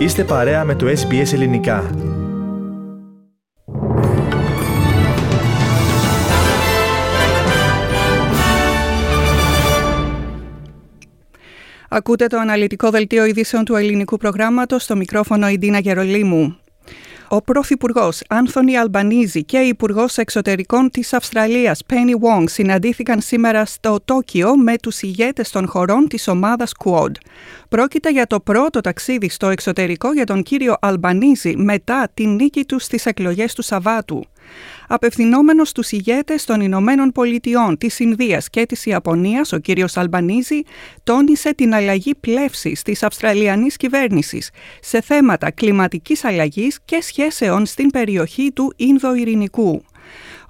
Είστε παρέα με το SBS Ελληνικά. Ακούτε το αναλυτικό δελτίο ειδήσεων του ελληνικού προγράμματος στο μικρόφωνο η Ντίνα Γερολίμου. Ο Πρωθυπουργός Άνθονι Αλμπανίζη και η Υπουργός Εξωτερικών της Αυστραλίας Πένι Wong συναντήθηκαν σήμερα στο Τόκιο με τους ηγέτες των χωρών της ομάδας Quad. Πρόκειται για το πρώτο ταξίδι στο εξωτερικό για τον κύριο Αλμπανίζη μετά την νίκη του στις εκλογές του Σαββάτου. Απευθυνόμενος στους ηγέτες των Ηνωμένων Πολιτειών, της Ινδίας και της Ιαπωνίας, ο κ. Αλμπανίζη τόνισε την αλλαγή πλεύσης της Αυστραλιανής κυβέρνησης σε θέματα κλιματικής αλλαγής και σχέσεων στην περιοχή του Ινδοειρηνικού.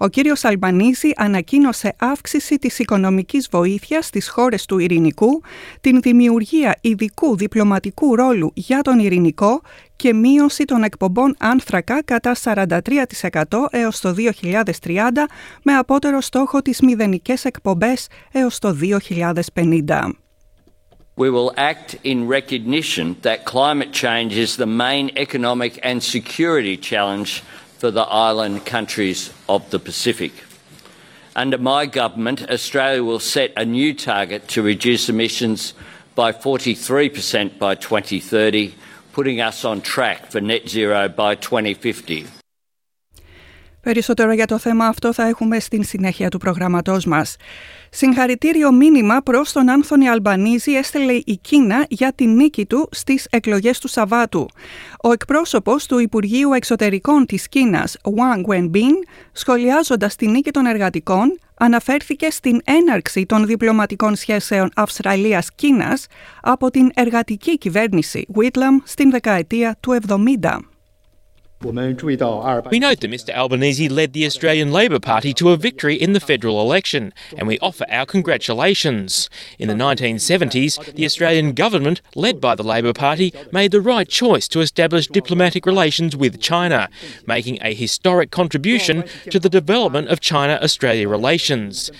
Ο κύριος Αλμπανίζη ανακοίνωσε αύξηση της οικονομικής βοήθειας στις χώρες του Ειρηνικού, την δημιουργία ειδικού διπλωματικού ρόλου για τον Ειρηνικό και μείωση των εκπομπών άνθρακα κατά 43% έως το 2030 με απότερο στόχο τις μηδενικές εκπομπές έως το 2050. We will act in recognition that climate change is the main economic and security challenge for the island countries of the Pacific. Under my government, Australia will set a new target to reduce emissions by 43% by 2030, putting us on track for net zero by 2050. Περισσότερο για το θέμα αυτό θα έχουμε στην συνέχεια του προγραμματός μας. Συγχαρητήριο μήνυμα προς τον Άνθονη Αλμπανίζη έστελε η Κίνα για την νίκη του στις εκλογές του Σαββάτου. Ο εκπρόσωπος του Υπουργείου Εξωτερικών της Κίνας, Wang Wenbin, σχολιάζοντας την νίκη των εργατικών, αναφέρθηκε στην έναρξη των διπλωματικών σχέσεων Αυστραλίας-Κίνας από την εργατική κυβέρνηση Whitlam στην δεκαετία του 70. We note that Mr Albanese led the Australian Labor Party to a victory in the federal election, and we offer our congratulations. In the 1970s, the Australian government, led by the Labor Party, made the right choice to establish diplomatic relations with China, making a historic contribution to the development of China-Australia relations.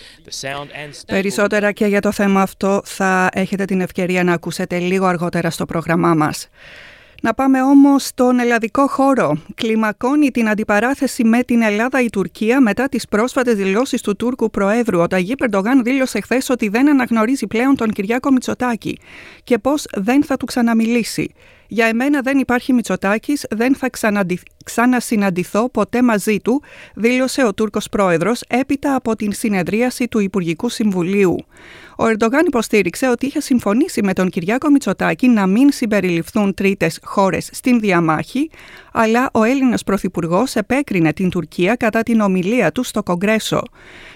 Περισσότερα και για το θέμα αυτό θα έχετε την ευκαιρία να ακούσετε λίγο αργότερα στο πρόγραμμά μας. Να πάμε όμως στον ελλαδικό χώρο. Κλιμακώνει την αντιπαράθεση με την Ελλάδα η Τουρκία μετά τις πρόσφατες δηλώσεις του Τούρκου Προέδρου. Ο Ταγί Περντογάν δήλωσε χθες ότι δεν αναγνωρίζει πλέον τον Κυριάκο Μητσοτάκη και πώς δεν θα του ξαναμιλήσει. Για εμένα δεν υπάρχει Μητσοτάκης, δεν θα ξανασυναντηθώ ποτέ μαζί του, δήλωσε ο Τούρκος πρόεδρος έπειτα από την συνεδρίαση του Υπουργικού Συμβουλίου. Ο Ερντογάν υποστήριξε ότι είχε συμφωνήσει με τον Κυριάκο Μητσοτάκη να μην συμπεριληφθούν τρίτες χώρες στην διαμάχη, αλλά ο Έλληνας Πρωθυπουργός επέκρινε την Τουρκία κατά την ομιλία του στο Κογκρέσο.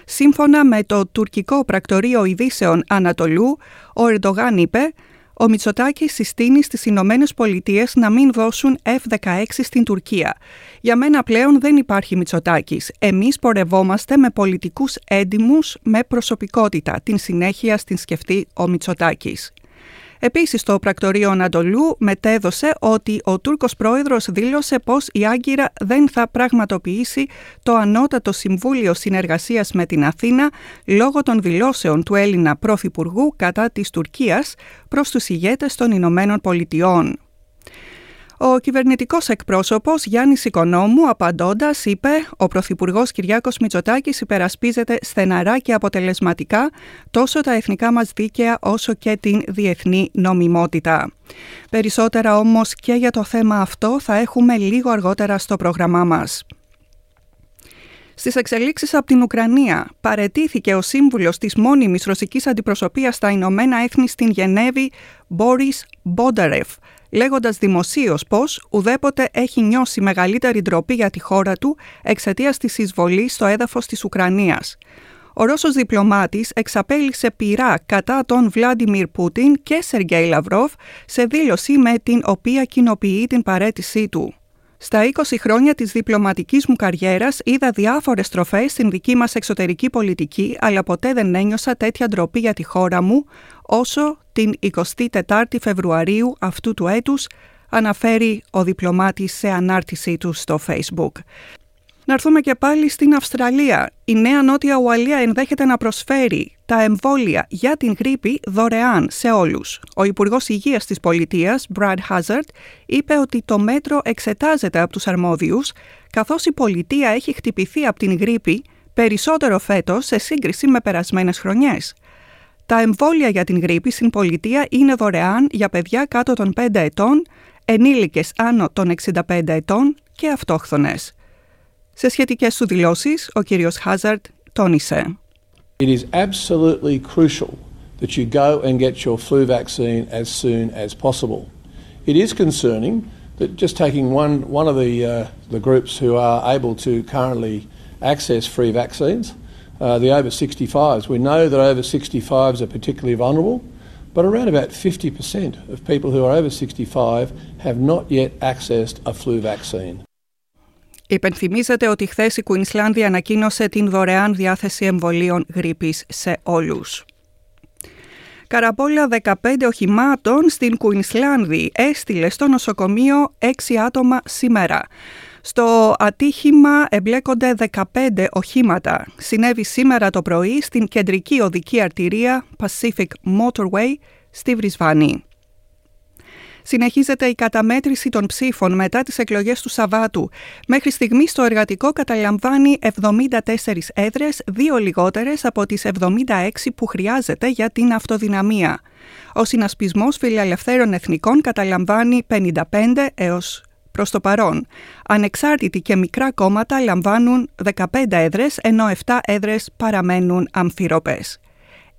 Σύμφωνα με το τουρκικό πρακτορείο ειδήσεων Ανατολού, ο Ερντογάν είπε ο Μητσοτάκη συστήνει στις Ηνωμένες Πολιτείες να μην δώσουν F-16 στην Τουρκία. Για μένα πλέον δεν υπάρχει Μητσοτάκης. Εμείς πορευόμαστε με πολιτικούς έντιμους με προσωπικότητα. Την συνέχεια στην σκεφτεί ο Μητσοτάκης. Επίσης, το πρακτορείο Ανατολού μετέδωσε ότι ο Τούρκος πρόεδρος δήλωσε πως η Άγκυρα δεν θα πραγματοποιήσει το Ανώτατο Συμβούλιο Συνεργασίας με την Αθήνα λόγω των δηλώσεων του Έλληνα Πρωθυπουργού κατά της Τουρκίας προς τους ηγέτες των Ηνωμένων Πολιτειών. Ο κυβερνητικός εκπρόσωπος Γιάννης Οικονόμου, απαντώντας, είπε: Ο Πρωθυπουργός Κυριάκος Μητσοτάκης υπερασπίζεται στεναρά και αποτελεσματικά τόσο τα εθνικά μας δίκαια όσο και την διεθνή νομιμότητα. Περισσότερα όμως και για το θέμα αυτό θα έχουμε λίγο αργότερα στο πρόγραμμά μας. Στις εξελίξεις από την Ουκρανία, παρετήθηκε ο σύμβουλος της μόνιμης ρωσικής αντιπροσωπείας στα Ηνωμένα Έθνη στην Γενέβη, Μπόρι Μπόνταρεφ, λέγοντας δημοσίως πως ουδέποτε έχει νιώσει μεγαλύτερη ντροπή για τη χώρα του εξαιτίας της εισβολής στο έδαφος της Ουκρανίας. Ο Ρώσος διπλωμάτης εξαπέλυσε πειρά κατά τον Βλάντιμιρ Πούτιν και Σεργέη Λαυρόφ σε δήλωση με την οποία κοινοποιεί την παρέτησή του. Στα 20 χρόνια της διπλωματικής μου καριέρας είδα διάφορες τροφές στην δική μας εξωτερική πολιτική, αλλά ποτέ δεν ένιωσα τέτοια ντροπή για τη χώρα μου, όσο την 24η Φεβρουαρίου αυτού του έτους, αναφέρει ο διπλωμάτης σε ανάρτησή του στο Facebook. Να έρθουμε και πάλι στην Αυστραλία. Η Νέα Νότια Ουαλία ενδέχεται να προσφέρει τα εμβόλια για την γρήπη δωρεάν σε όλους. Ο Υπουργός Υγείας της Πολιτείας, Brad Hazard, είπε ότι το μέτρο εξετάζεται από τους αρμόδιους, καθώς η πολιτεία έχει χτυπηθεί από την γρήπη περισσότερο φέτος σε σύγκριση με περασμένες χρονιές. Τα εμβόλια για την γρήπη στην πολιτεία είναι δωρεάν για παιδιά κάτω των 5 ετών, ενήλικες άνω των 65 ετών και αυτόχθονες. Σε σχετικές του δηλώσεις, ο κύριος Χάζαρτ τόνισε It is absolutely crucial that you go and get your flu vaccine as soon as possible. It is concerning that just taking one, one of the, uh, the groups who are able to currently access free vaccines, uh, the over 65s. We know that over 65s are particularly vulnerable, but around about 50% of people who are over 65 have not yet accessed a flu vaccine. Υπενθυμίζεται ότι χθες η Κουινσλάνδη ανακοίνωσε την δωρεάν διάθεση εμβολίων γρήπης σε όλους. Καραπόλα 15 οχημάτων στην Κουινσλάνδη έστειλε στο νοσοκομείο 6 άτομα σήμερα. Στο ατύχημα εμπλέκονται 15 οχήματα. Συνέβη σήμερα το πρωί στην κεντρική οδική αρτηρία Pacific Motorway στη Βρισβάνη. Συνεχίζεται η καταμέτρηση των ψήφων μετά τις εκλογές του Σαββάτου. Μέχρι στιγμή το εργατικό καταλαμβάνει 74 έδρες, δύο λιγότερες από τις 76 που χρειάζεται για την αυτοδυναμία. Ο συνασπισμός φιλελευθέρων εθνικών καταλαμβάνει 55 έως προς το παρόν. Ανεξάρτητοι και μικρά κόμματα λαμβάνουν 15 έδρες, ενώ 7 έδρες παραμένουν αμφιροπές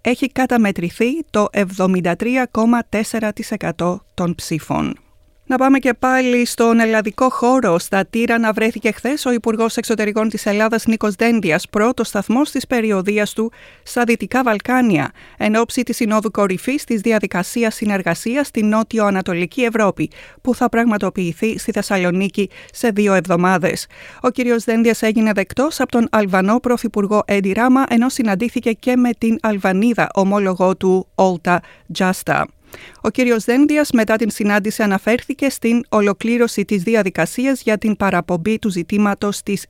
έχει καταμετρηθεί το 73,4% των ψήφων. Να πάμε και πάλι στον ελλαδικό χώρο. Στα Τύρανα βρέθηκε χθες ο Υπουργός Εξωτερικών της Ελλάδας Νίκος Δένδιας, πρώτος σταθμός της περιοδίας του στα Δυτικά Βαλκάνια, εν ώψη της Συνόδου Κορυφής της Διαδικασίας Συνεργασίας στην Νότιο-Ανατολική Ευρώπη, που θα πραγματοποιηθεί στη Θεσσαλονίκη σε δύο εβδομάδες. Ο κ. Δένδιας έγινε δεκτός από τον Αλβανό Πρωθυπουργό Έντι Ράμα, ενώ συναντήθηκε και με την Αλβανίδα ομόλογό του Όλτα Τζάστα. Ο κύριος Δένδιας μετά την συνάντηση αναφέρθηκε στην ολοκλήρωση της διαδικασίας για την παραπομπή του ζητήματος της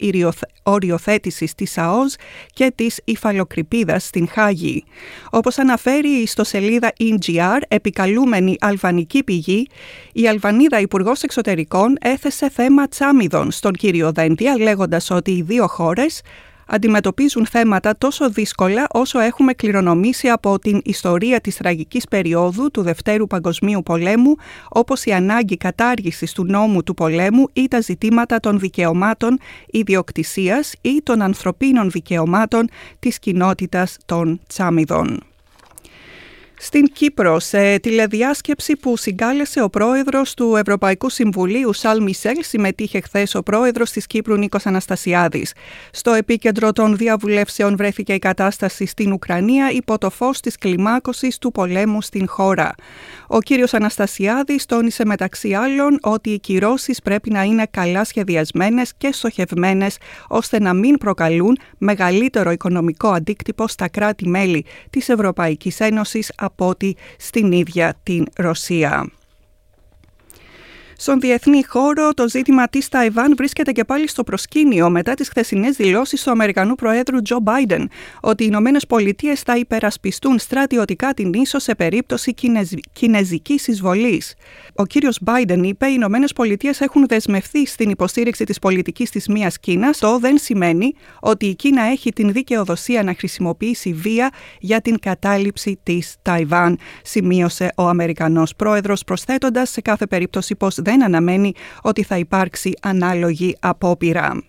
οριοθέτησης της ΑΟΣ και της υφαλοκρηπίδας στην Χάγη. Όπως αναφέρει η ιστοσελίδα ENGR, επικαλούμενη αλβανική πηγή, η Αλβανίδα Υπουργός Εξωτερικών έθεσε θέμα τσάμιδων στον κύριο Δέντια λέγοντας ότι οι δύο χώρες αντιμετωπίζουν θέματα τόσο δύσκολα όσο έχουμε κληρονομήσει από την ιστορία της τραγικής περίοδου του Δευτέρου Παγκοσμίου Πολέμου, όπως η ανάγκη κατάργησης του νόμου του πολέμου ή τα ζητήματα των δικαιωμάτων ιδιοκτησίας ή των ανθρωπίνων δικαιωμάτων της κοινότητας των Τσάμιδων. Στην Κύπρο, σε τηλεδιάσκεψη που συγκάλεσε ο πρόεδρος του Ευρωπαϊκού Συμβουλίου, Σαλ Μισελ, συμμετείχε χθες ο πρόεδρος της Κύπρου, Νίκος Αναστασιάδης. Στο επίκεντρο των διαβουλεύσεων βρέθηκε η κατάσταση στην Ουκρανία υπό το φως της κλιμάκωσης του πολέμου στην χώρα. Ο κύριος Αναστασιάδης τόνισε μεταξύ άλλων ότι οι κυρώσεις πρέπει να είναι καλά σχεδιασμένες και στοχευμένες ώστε να μην προκαλούν μεγαλύτερο οικονομικό αντίκτυπο στα κράτη-μέλη της Ευρωπαϊκής Ένωσης από ότι στην ίδια την Ρωσία. Στον διεθνή χώρο, το ζήτημα της Ταϊβάν βρίσκεται και πάλι στο προσκήνιο μετά τις χθεσινές δηλώσεις του Αμερικανού Προέδρου Τζο Μπάιντεν ότι οι Ηνωμένες Πολιτείες θα υπερασπιστούν στρατιωτικά την ίσο σε περίπτωση κινέζικης εισβολής. Ο κύριος Μπάιντεν είπε: Οι Ηνωμένες Πολιτείες έχουν δεσμευθεί στην υποστήριξη της πολιτικής της μία Κίνας. Το δεν σημαίνει ότι η Κίνα έχει την δικαιοδοσία να χρησιμοποιήσει βία για την κατάληψη της Ταϊβάν, σημείωσε ο Αμερικανός Πρόεδρος, προσθέτοντας σε κάθε περίπτωση πως δεν αναμένει ότι θα υπάρξει ανάλογη απόπειρα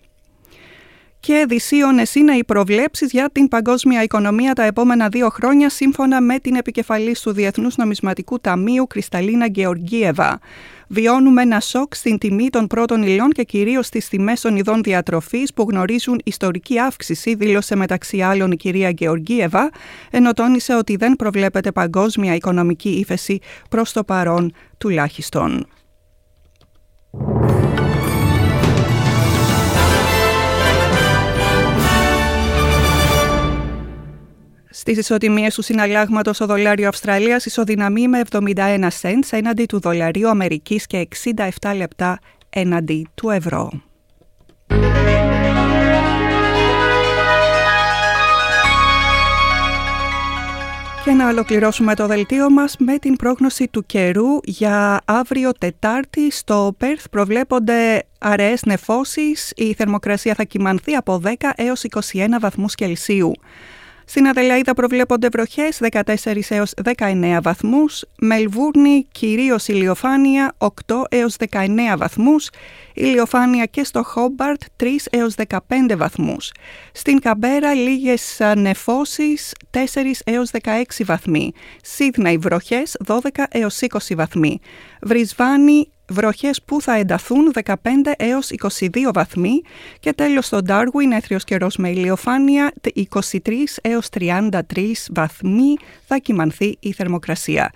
και δυσίωνες είναι οι προβλέψεις για την παγκόσμια οικονομία τα επόμενα δύο χρόνια σύμφωνα με την επικεφαλής του Διεθνούς Νομισματικού Ταμείου Κρυσταλίνα Γεωργίεβα. Βιώνουμε ένα σοκ στην τιμή των πρώτων υλών και κυρίως στις τιμές των ειδών διατροφής που γνωρίζουν ιστορική αύξηση, δήλωσε μεταξύ άλλων η κυρία Γεωργίεβα, ενώ τόνισε ότι δεν προβλέπεται παγκόσμια οικονομική ύφεση προς το παρόν τουλάχιστον. Στι ισοτιμίε του συναλλάγματος, ο δολάριο Αυστραλίας ισοδυναμεί με 71 cents έναντι του δολαρίου Αμερικής και 67 λεπτά έναντι του ευρώ. Και να ολοκληρώσουμε το δελτίο μας με την πρόγνωση του καιρού για αύριο Τετάρτη στο Πέρθ προβλέπονται αραιές νεφώσεις, η θερμοκρασία θα κυμανθεί από 10 έως 21 βαθμούς Κελσίου. Στην Αδελαίδα προβλέπονται βροχές 14 έως 19 βαθμούς, Μελβούρνη κυρίως ηλιοφάνεια 8 έως 19 βαθμούς, ηλιοφάνεια και στο Χόμπαρτ 3 έως 15 βαθμούς. Στην Καμπέρα λίγες νεφώσεις 4 έως 16 βαθμοί, Σίδνεϊ βροχές 12 έως 20 βαθμοί, Βρισβάνη βροχές που θα ενταθούν 15 έως 22 βαθμοί και τέλος στο Darwin έθριος καιρός με ηλιοφάνεια 23 έως 33 βαθμοί θα κυμανθεί η θερμοκρασία.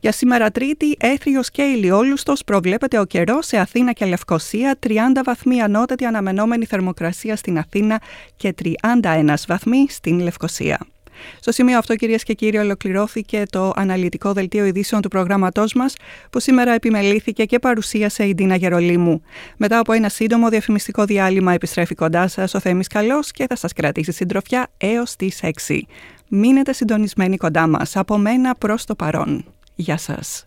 Για σήμερα Τρίτη, έθριος και ηλιόλουστος προβλέπεται ο καιρός σε Αθήνα και Λευκοσία, 30 βαθμοί ανώτατη αναμενόμενη θερμοκρασία στην Αθήνα και 31 βαθμοί στην Λευκοσία. Στο σημείο αυτό, κυρίες και κύριοι, ολοκληρώθηκε το αναλυτικό δελτίο ειδήσεων του προγράμματός μας, που σήμερα επιμελήθηκε και παρουσίασε η Ντίνα Γερολίμου. Μετά από ένα σύντομο διαφημιστικό διάλειμμα, επιστρέφει κοντά σας ο Θέμης Καλός και θα σας κρατήσει συντροφιά έως τις 6. Μείνετε συντονισμένοι κοντά μας. Από μένα προς το παρόν. Γεια σας.